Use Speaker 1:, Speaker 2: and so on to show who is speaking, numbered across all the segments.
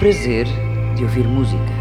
Speaker 1: prazer de ouvir música.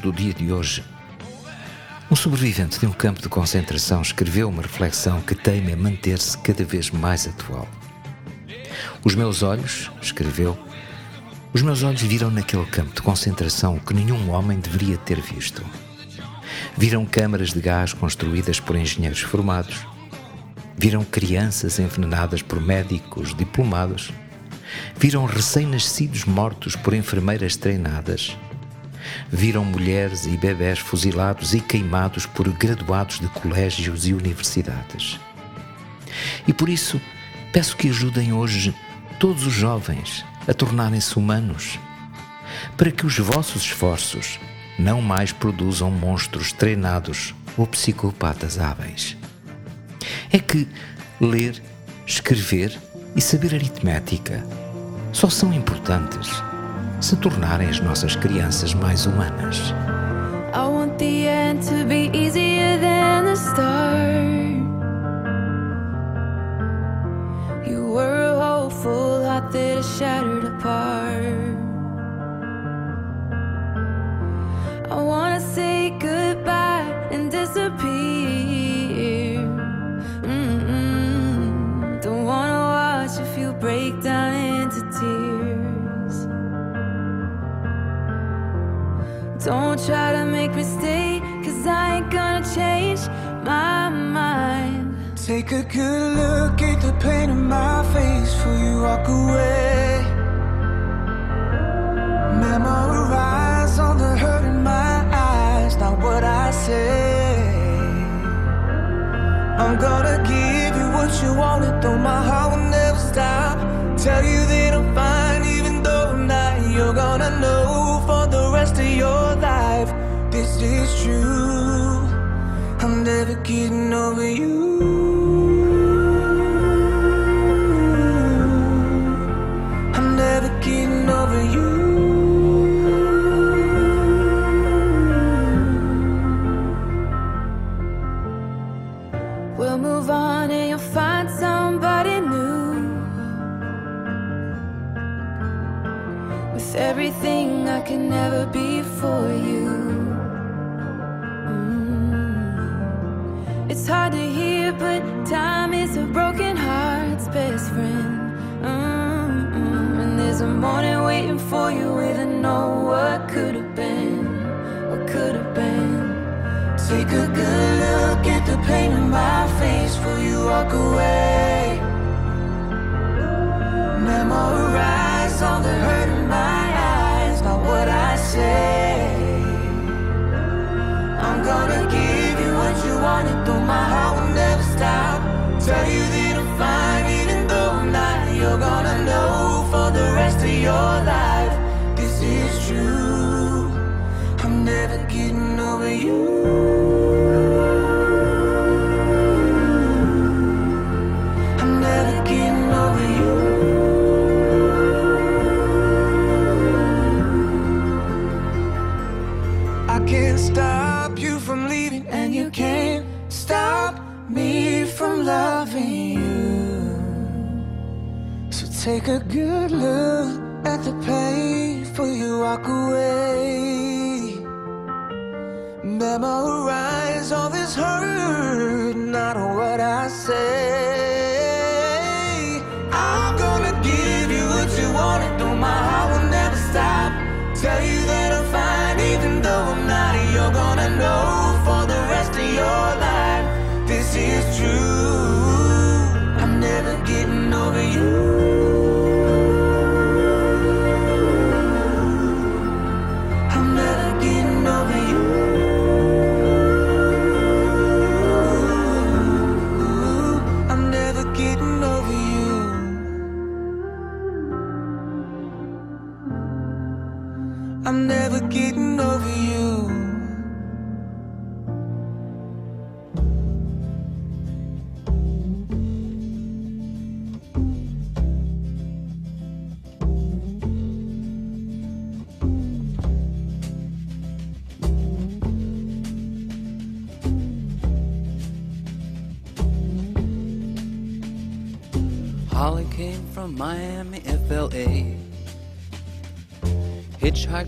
Speaker 2: Do dia de hoje. Um sobrevivente de um campo de concentração escreveu uma reflexão que teima manter-se cada vez mais atual. Os meus olhos, escreveu, os meus olhos viram naquele campo de concentração o que nenhum homem deveria ter visto. Viram câmaras de gás construídas por engenheiros formados. Viram crianças envenenadas por médicos diplomados. Viram recém-nascidos mortos por enfermeiras treinadas viram mulheres e bebés fuzilados e queimados por graduados de colégios e universidades. E por isso, peço que ajudem hoje todos os jovens a tornarem-se humanos, para que os vossos esforços não mais produzam monstros treinados ou psicopatas hábeis. É que ler, escrever e saber aritmética só são importantes se tornarem as nossas crianças mais humanas. I want the end to be easier than the start. You were a hopeful heart that is shattered apart. I wanna say goodbye and disappear. Don't try to make me stay, cause I ain't gonna change my mind.
Speaker 3: Take a good look at the pain in my face before you walk away. Memorize all the hurt in my eyes, not what I say. I'm gonna give you what you wanted, though my heart will never stop. Tell you that I'm fine, Is true. I'm never getting over you.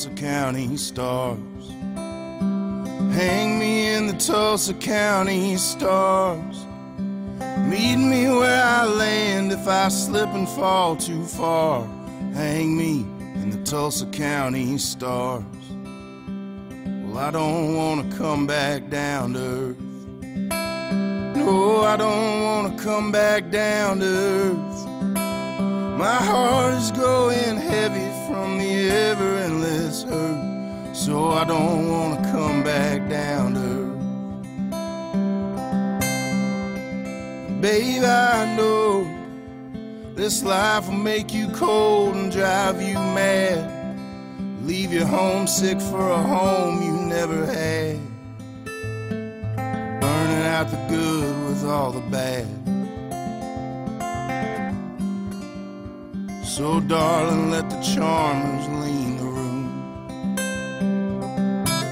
Speaker 4: Tulsa County stars. Hang me in the Tulsa County stars. Meet me where I land if I slip and fall too far. Hang me in the Tulsa County stars. Well, I don't want to come back down to earth. No, I don't want to come back down to earth. My heart is growing heavy so I don't wanna come back down to. Babe, I know this life will make you cold and drive you mad, leave you homesick for a home you never had, burning out the good with all the bad. So, darling, let the charmers lean.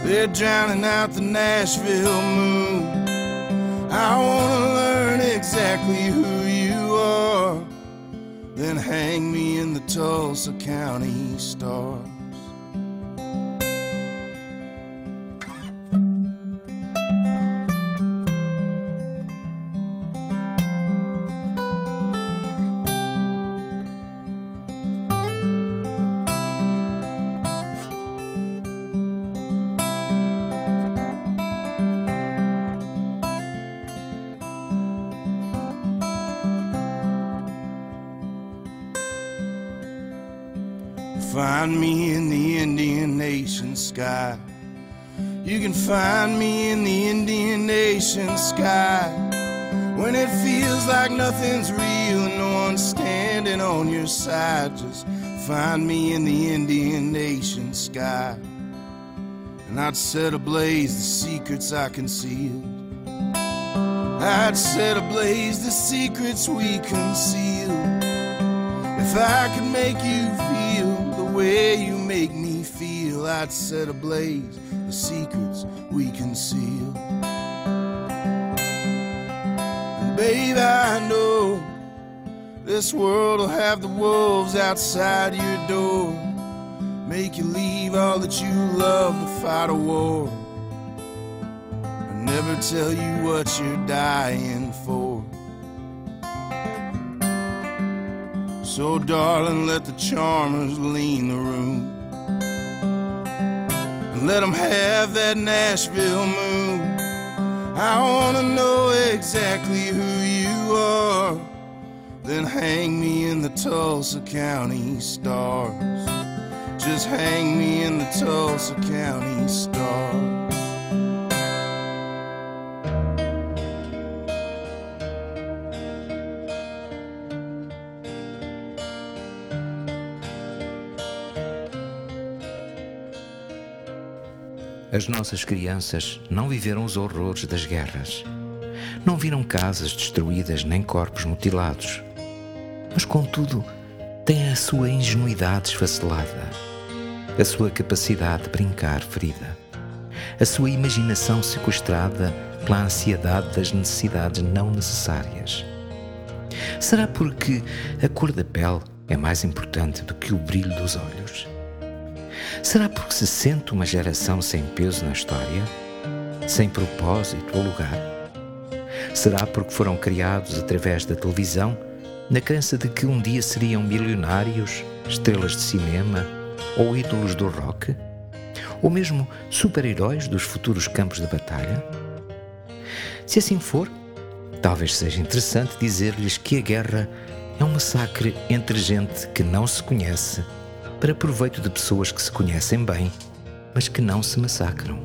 Speaker 4: They're drowning out the Nashville moon. I wanna learn exactly who you are. Then hang me in the Tulsa County Star. You can find me in the Indian Nation sky. When it feels like nothing's real and no one's standing on your side, just find me in the Indian Nation sky. And I'd set ablaze the secrets I concealed. I'd set ablaze the secrets we concealed. If I could make you feel the way you make me feel, I'd set ablaze the secrets we conceal. And babe, I know this world will have the wolves outside your door, make you leave all that you love to fight a war, never tell you what you're dying for. So, darling, let the charmers lean the room. Let them have that Nashville moon. I wanna know exactly who you are. Then hang me in the Tulsa County stars. Just hang me in the Tulsa County stars.
Speaker 2: As nossas crianças não viveram os horrores das guerras. Não viram casas destruídas nem corpos mutilados. Mas, contudo, têm a sua ingenuidade esfacelada a sua capacidade de brincar ferida, a sua imaginação sequestrada pela ansiedade das necessidades não necessárias. Será porque a cor da pele é mais importante do que o brilho dos olhos? Será porque se sente uma geração sem peso na história? Sem propósito ou lugar? Será porque foram criados através da televisão, na crença de que um dia seriam milionários, estrelas de cinema ou ídolos do rock? Ou mesmo super-heróis dos futuros campos de batalha? Se assim for, talvez seja interessante dizer-lhes que a guerra é um massacre entre gente que não se conhece para proveito de pessoas que se conhecem bem, mas que não se massacram.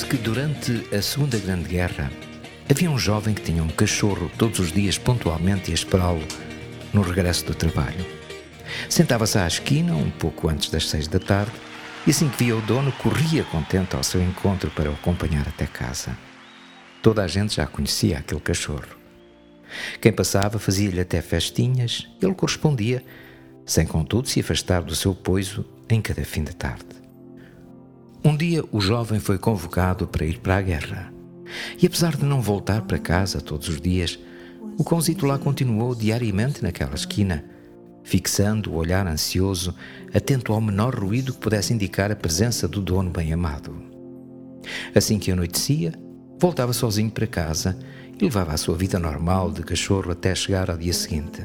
Speaker 2: Conta-se que durante a Segunda Grande Guerra havia um jovem que tinha um cachorro todos os dias pontualmente a esperá-lo no regresso do trabalho. Sentava-se à esquina um pouco antes das seis da tarde e assim que via o dono corria contente ao seu encontro para o acompanhar até casa. Toda a gente já conhecia aquele cachorro. Quem passava fazia-lhe até festinhas, ele correspondia, sem contudo se afastar do seu poiso em cada fim de tarde. Um dia o jovem foi convocado para ir para a guerra. E apesar de não voltar para casa todos os dias, o cãozito lá continuou diariamente naquela esquina, fixando o olhar ansioso, atento ao menor ruído que pudesse indicar a presença do dono bem-amado. Assim que anoitecia, voltava sozinho para casa e levava a sua vida normal de cachorro até chegar ao dia seguinte.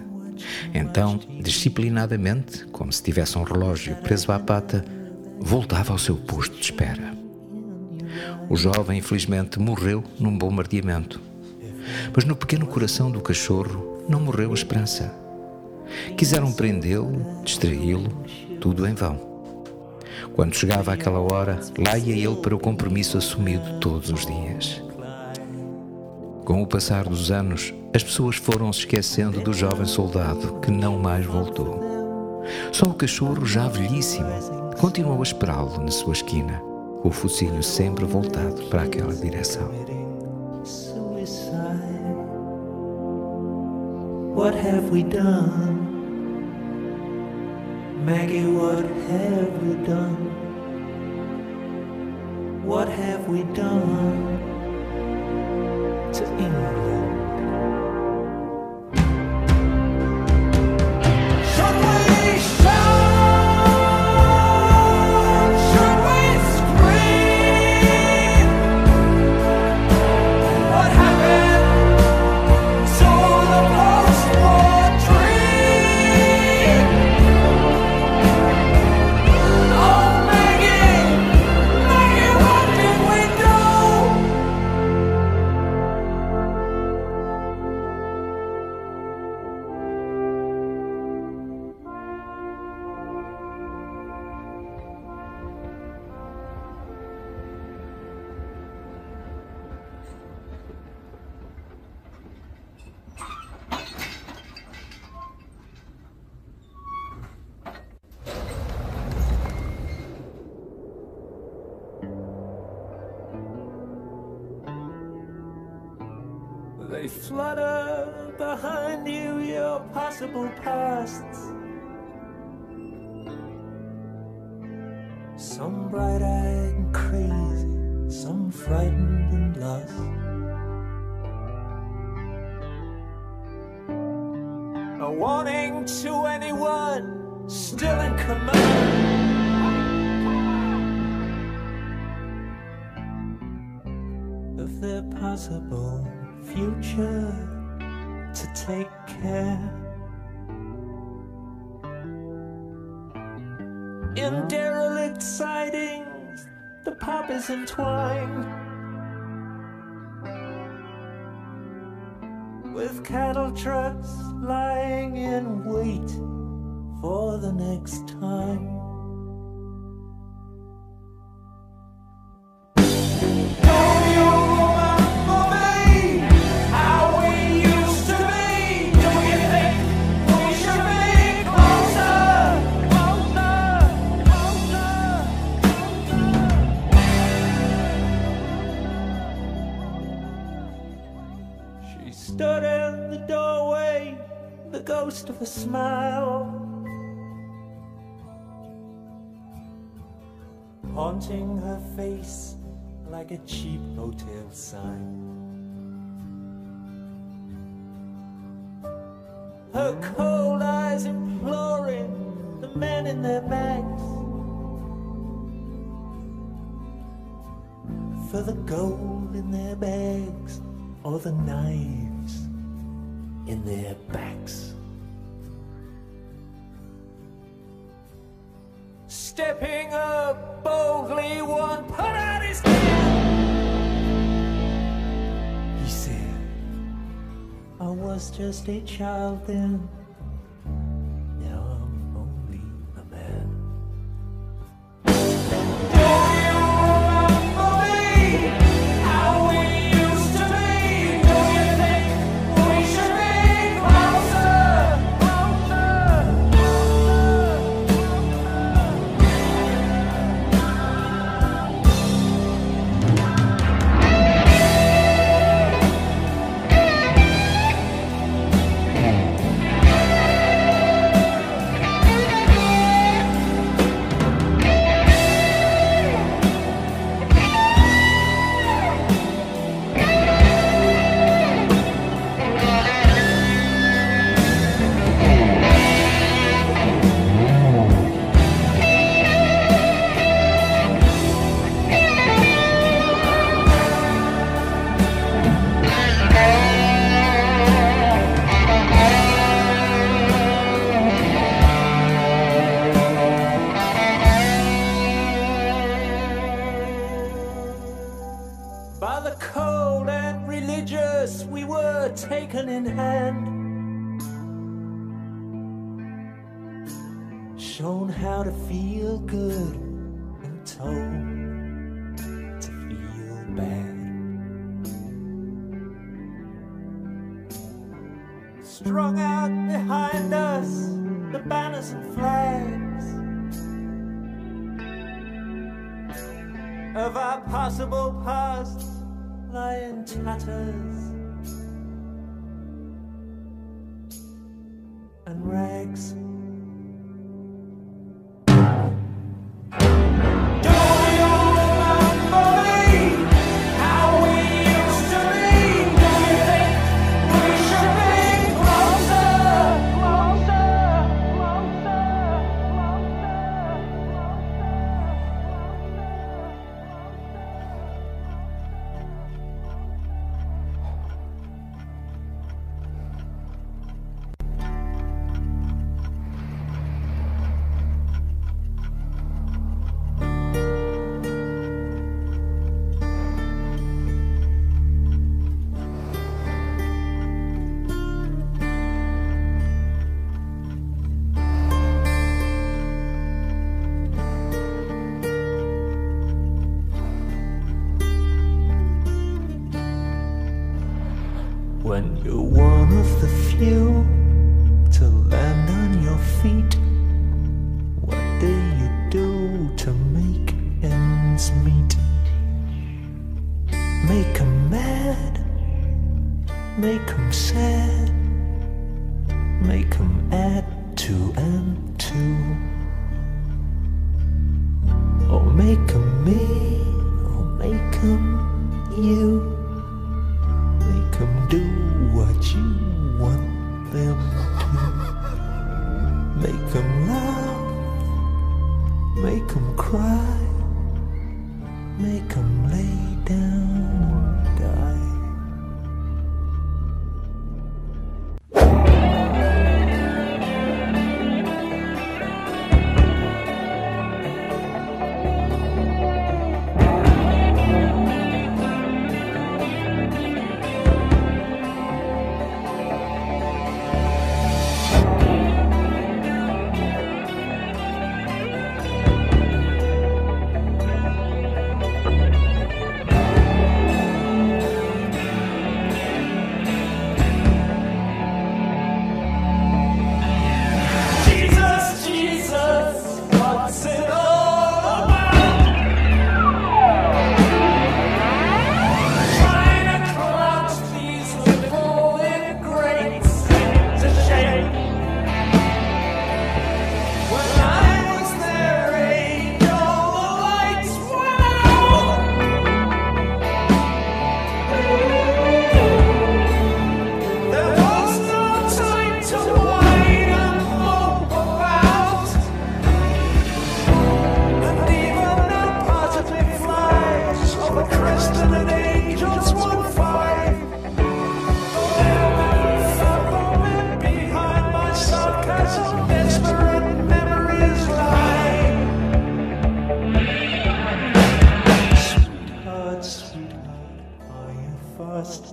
Speaker 2: Então, disciplinadamente, como se tivesse um relógio preso à pata, voltava ao seu posto de espera. O jovem, infelizmente, morreu num bombardeamento. Mas no pequeno coração do cachorro não morreu a esperança. Quiseram prendê-lo, distraí-lo, tudo em vão. Quando chegava aquela hora, lá ia ele para o compromisso assumido todos os dias. Com o passar dos anos, as pessoas foram se esquecendo do jovem soldado que não mais voltou. Só o cachorro, já velhíssimo, continuou a esperá-lo na sua esquina, o focinho sempre voltado para aquela direção.
Speaker 5: What have we done? Maggie, what have we done? What have we done? to England. Ghost of a smile. Haunting her face like a cheap hotel sign. Her cold eyes imploring the men in their bags. For the gold in their bags or the knives in their backs. Stepping up boldly, one put out his hand. He said, I was just a child then. taken in hand, shown how to feel good and told to feel bad. Strung out behind us the banners and flags of our possible past lie in tatters. them sad, make them add two and two, or make them me, or make them you, make them do what you want them to, make them love, make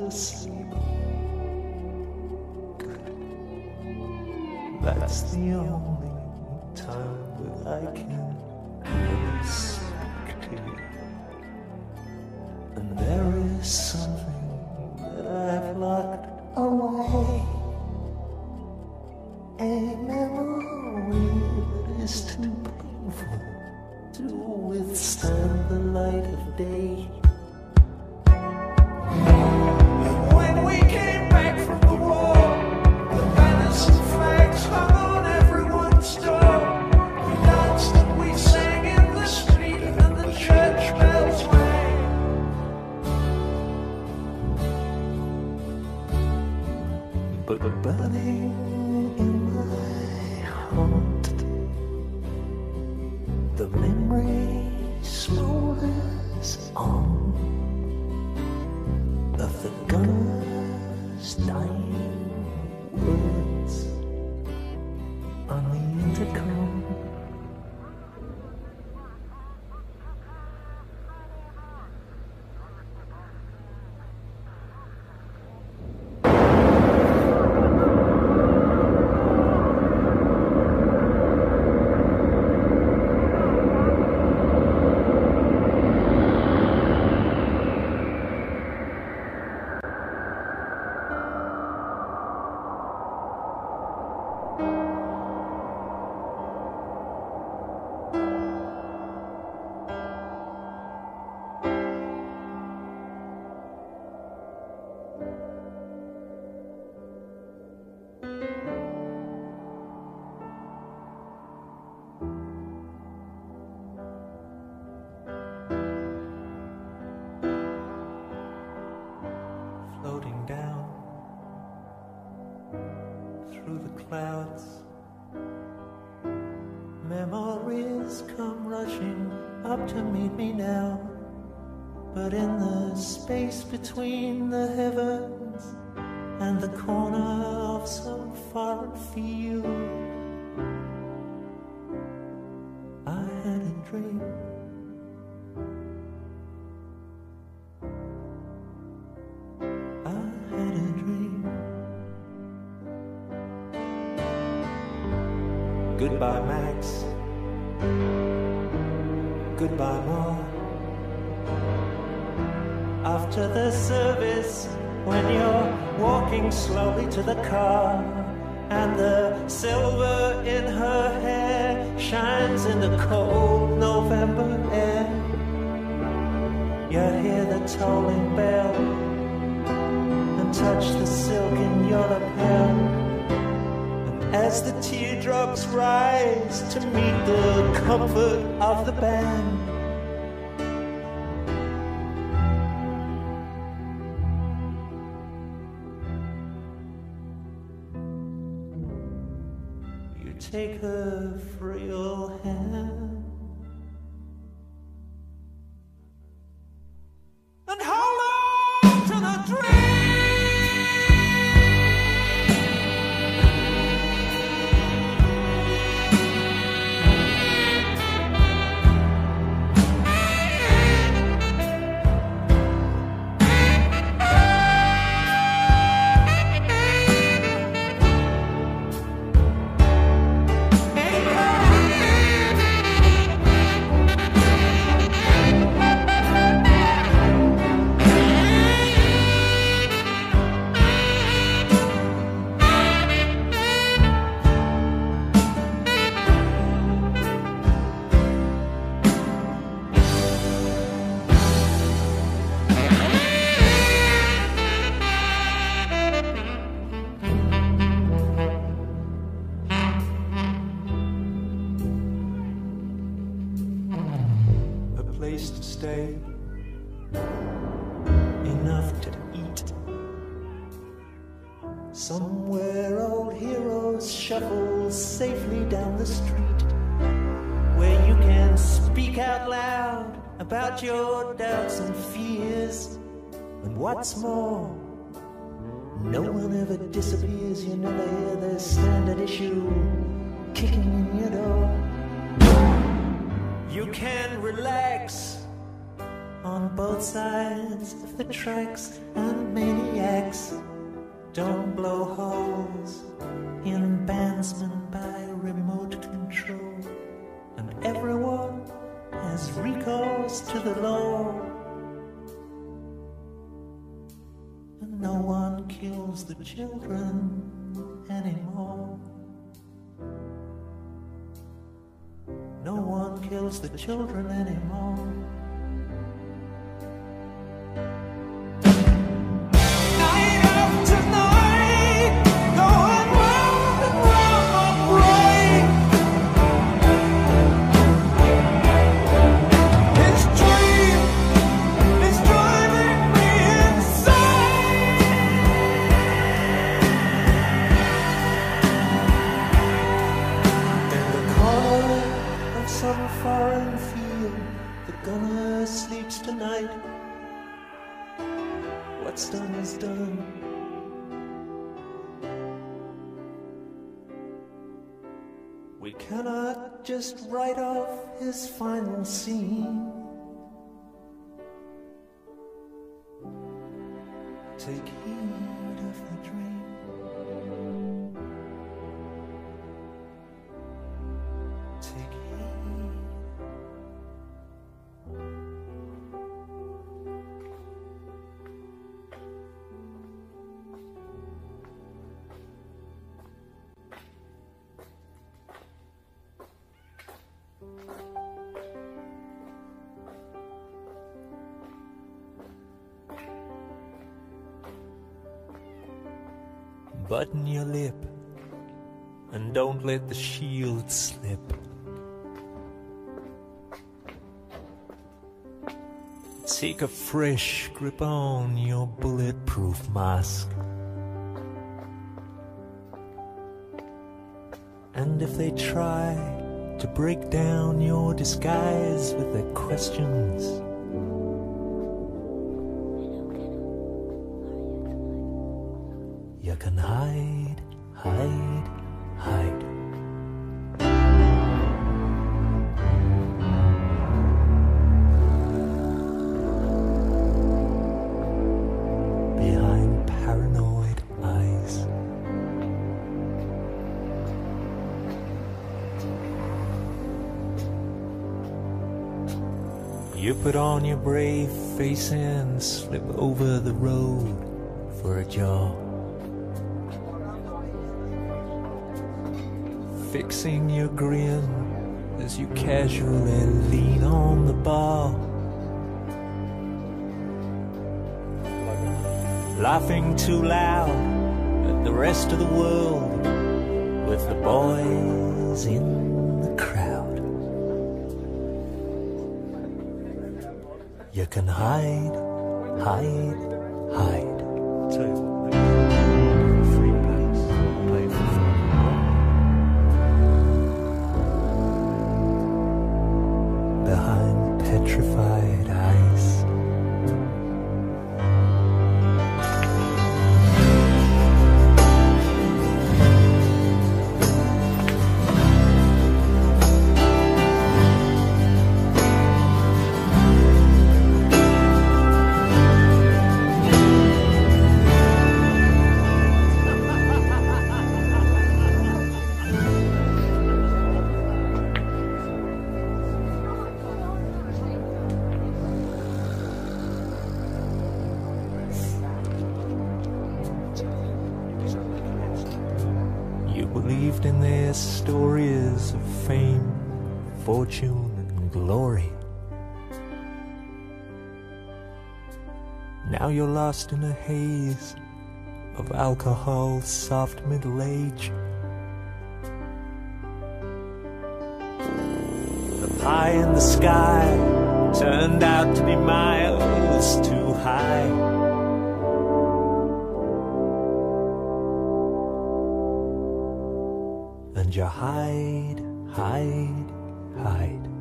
Speaker 5: asleep. That's the only time that I can really speak to you. And there is something. Space between the heavens and the corner of some foreign field, I had a dream. I had a dream. Goodbye, Max. Goodbye, Ma. After the service, when you're walking slowly to the car, and the silver in her hair shines in the cold November air, you hear the tolling bell and touch the silk in your lapel. And as the teardrops rise to meet the comfort of the band, What's more, no one ever disappears. You never hear the standard issue kicking in your door. You can relax on both sides of the tracks, and maniacs don't blow holes in bandsmen by remote control. And everyone has recourse to the law. No one kills the children anymore. No one kills the children anymore. Just off his final scene. Take Button your lip and don't let the shield slip. Take a fresh grip on your bulletproof mask. And if they try to break down your disguise with their questions. Can hide, hide, hide. Behind paranoid eyes. You put on your brave face and slip over the road for a job. Fixing your grin as you casually lean on the bar. Laughing too loud at the rest of the world with the boys in the crowd. You can hide, hide, hide. You're lost in a haze of alcohol's soft middle age. The pie in the sky turned out to be miles too high. and you hide, hide, hide.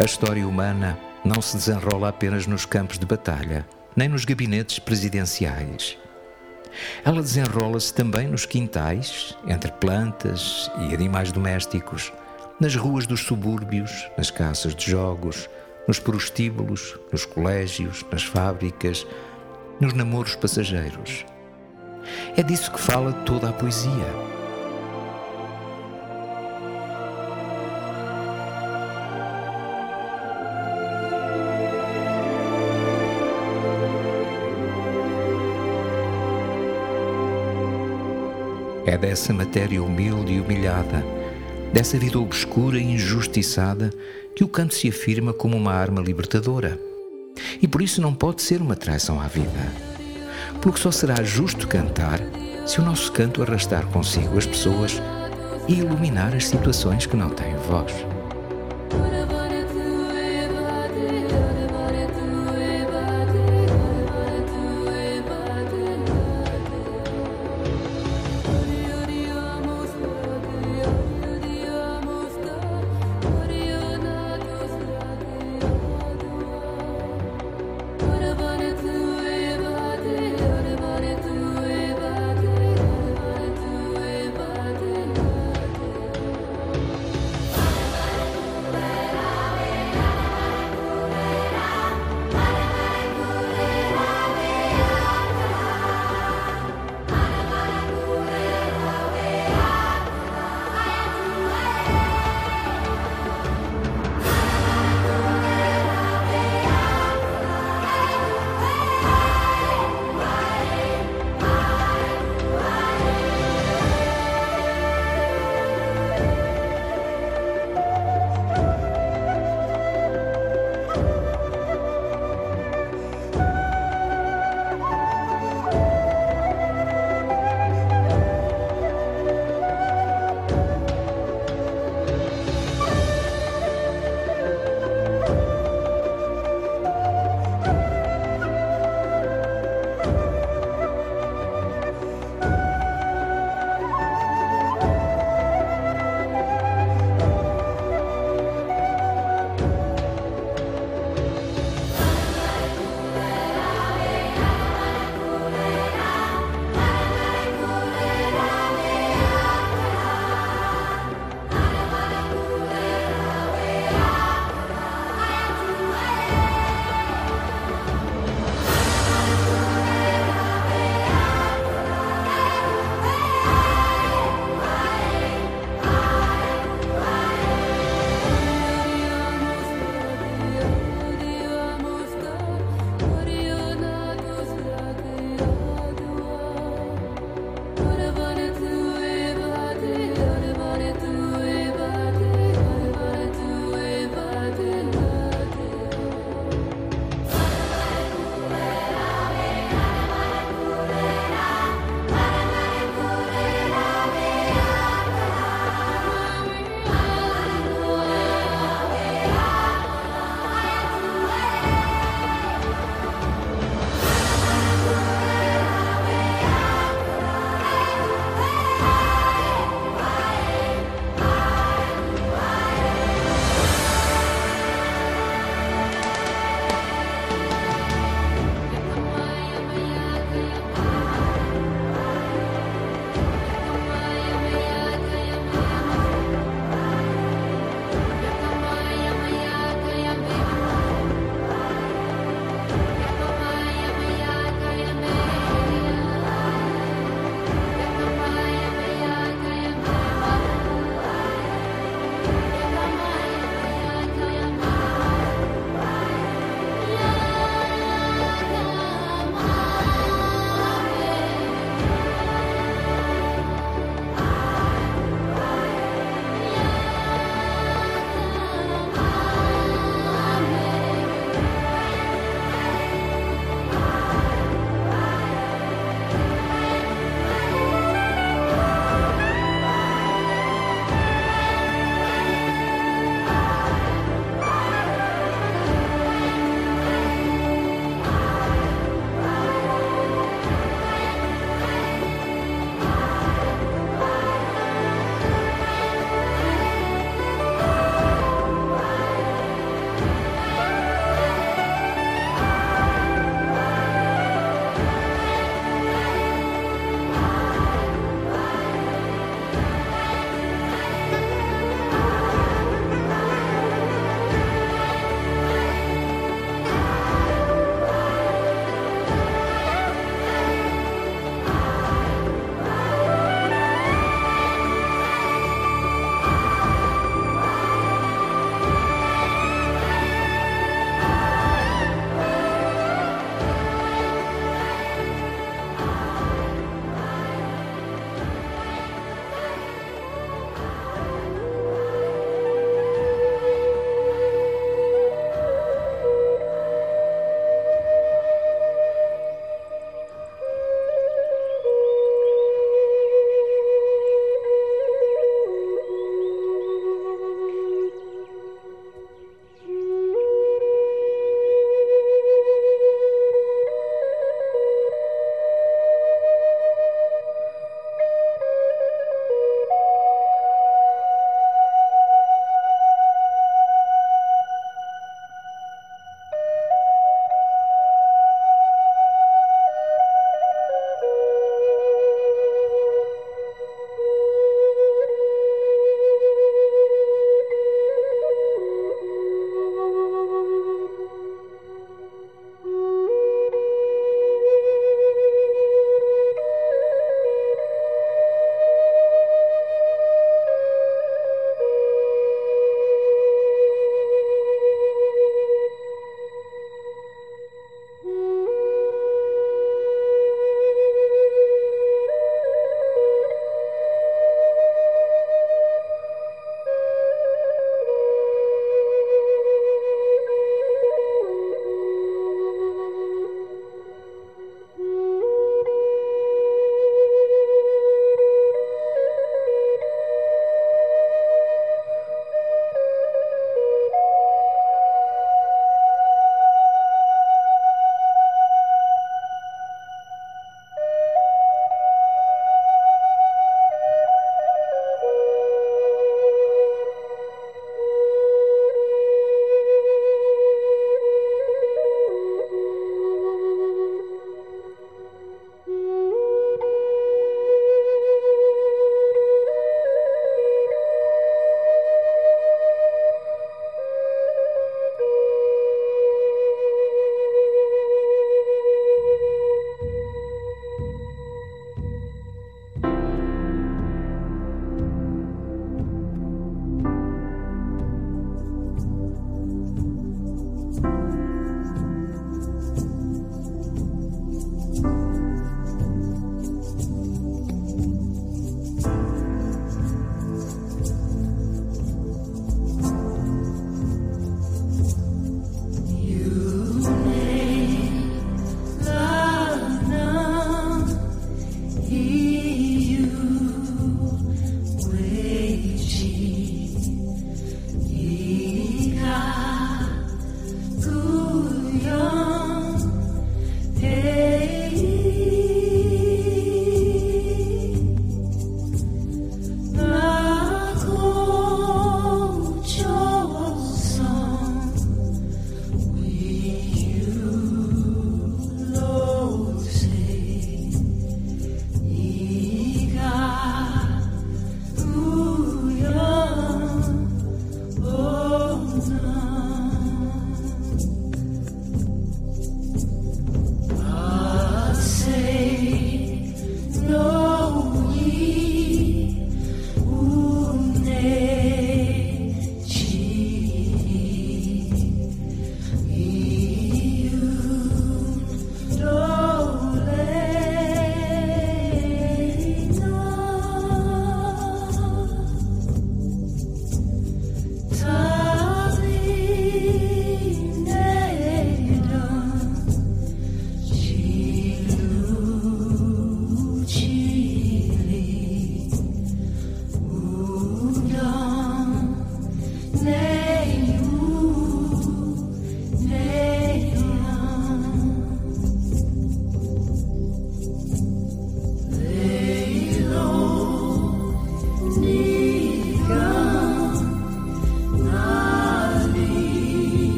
Speaker 2: A história humana não se desenrola apenas nos campos de batalha, nem nos gabinetes presidenciais. Ela desenrola-se também nos quintais, entre plantas e animais domésticos, nas ruas dos subúrbios, nas casas de jogos, nos prostíbulos, nos colégios, nas fábricas, nos namoros passageiros. É disso que fala toda a poesia. É dessa matéria humilde e humilhada, dessa vida obscura e injustiçada, que o canto se afirma como uma arma libertadora. E por isso não pode ser uma traição à vida. Porque só será justo cantar se o nosso canto arrastar consigo as pessoas e iluminar as situações que não têm voz.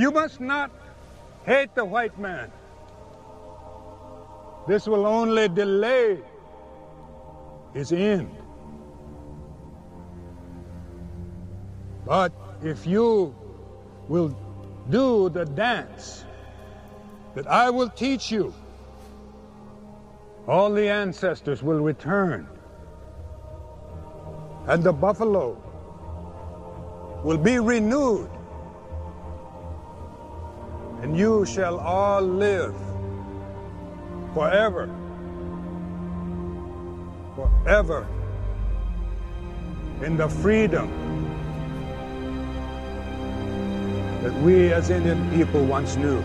Speaker 6: You must not hate the white man. This will only delay his end. But if you will do the dance that I will teach you, all the ancestors will return. And the buffalo will be renewed. And you shall all live forever. Forever. In the freedom that we as Indian people once knew.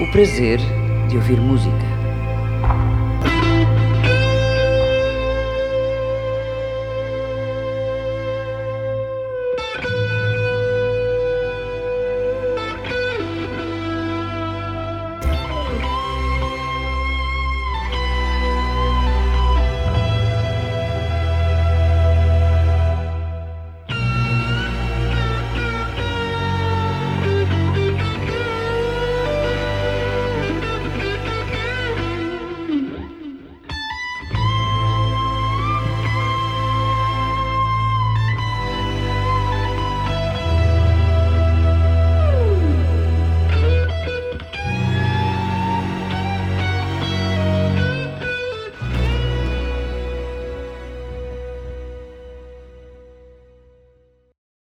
Speaker 1: O prazer de ouvir música.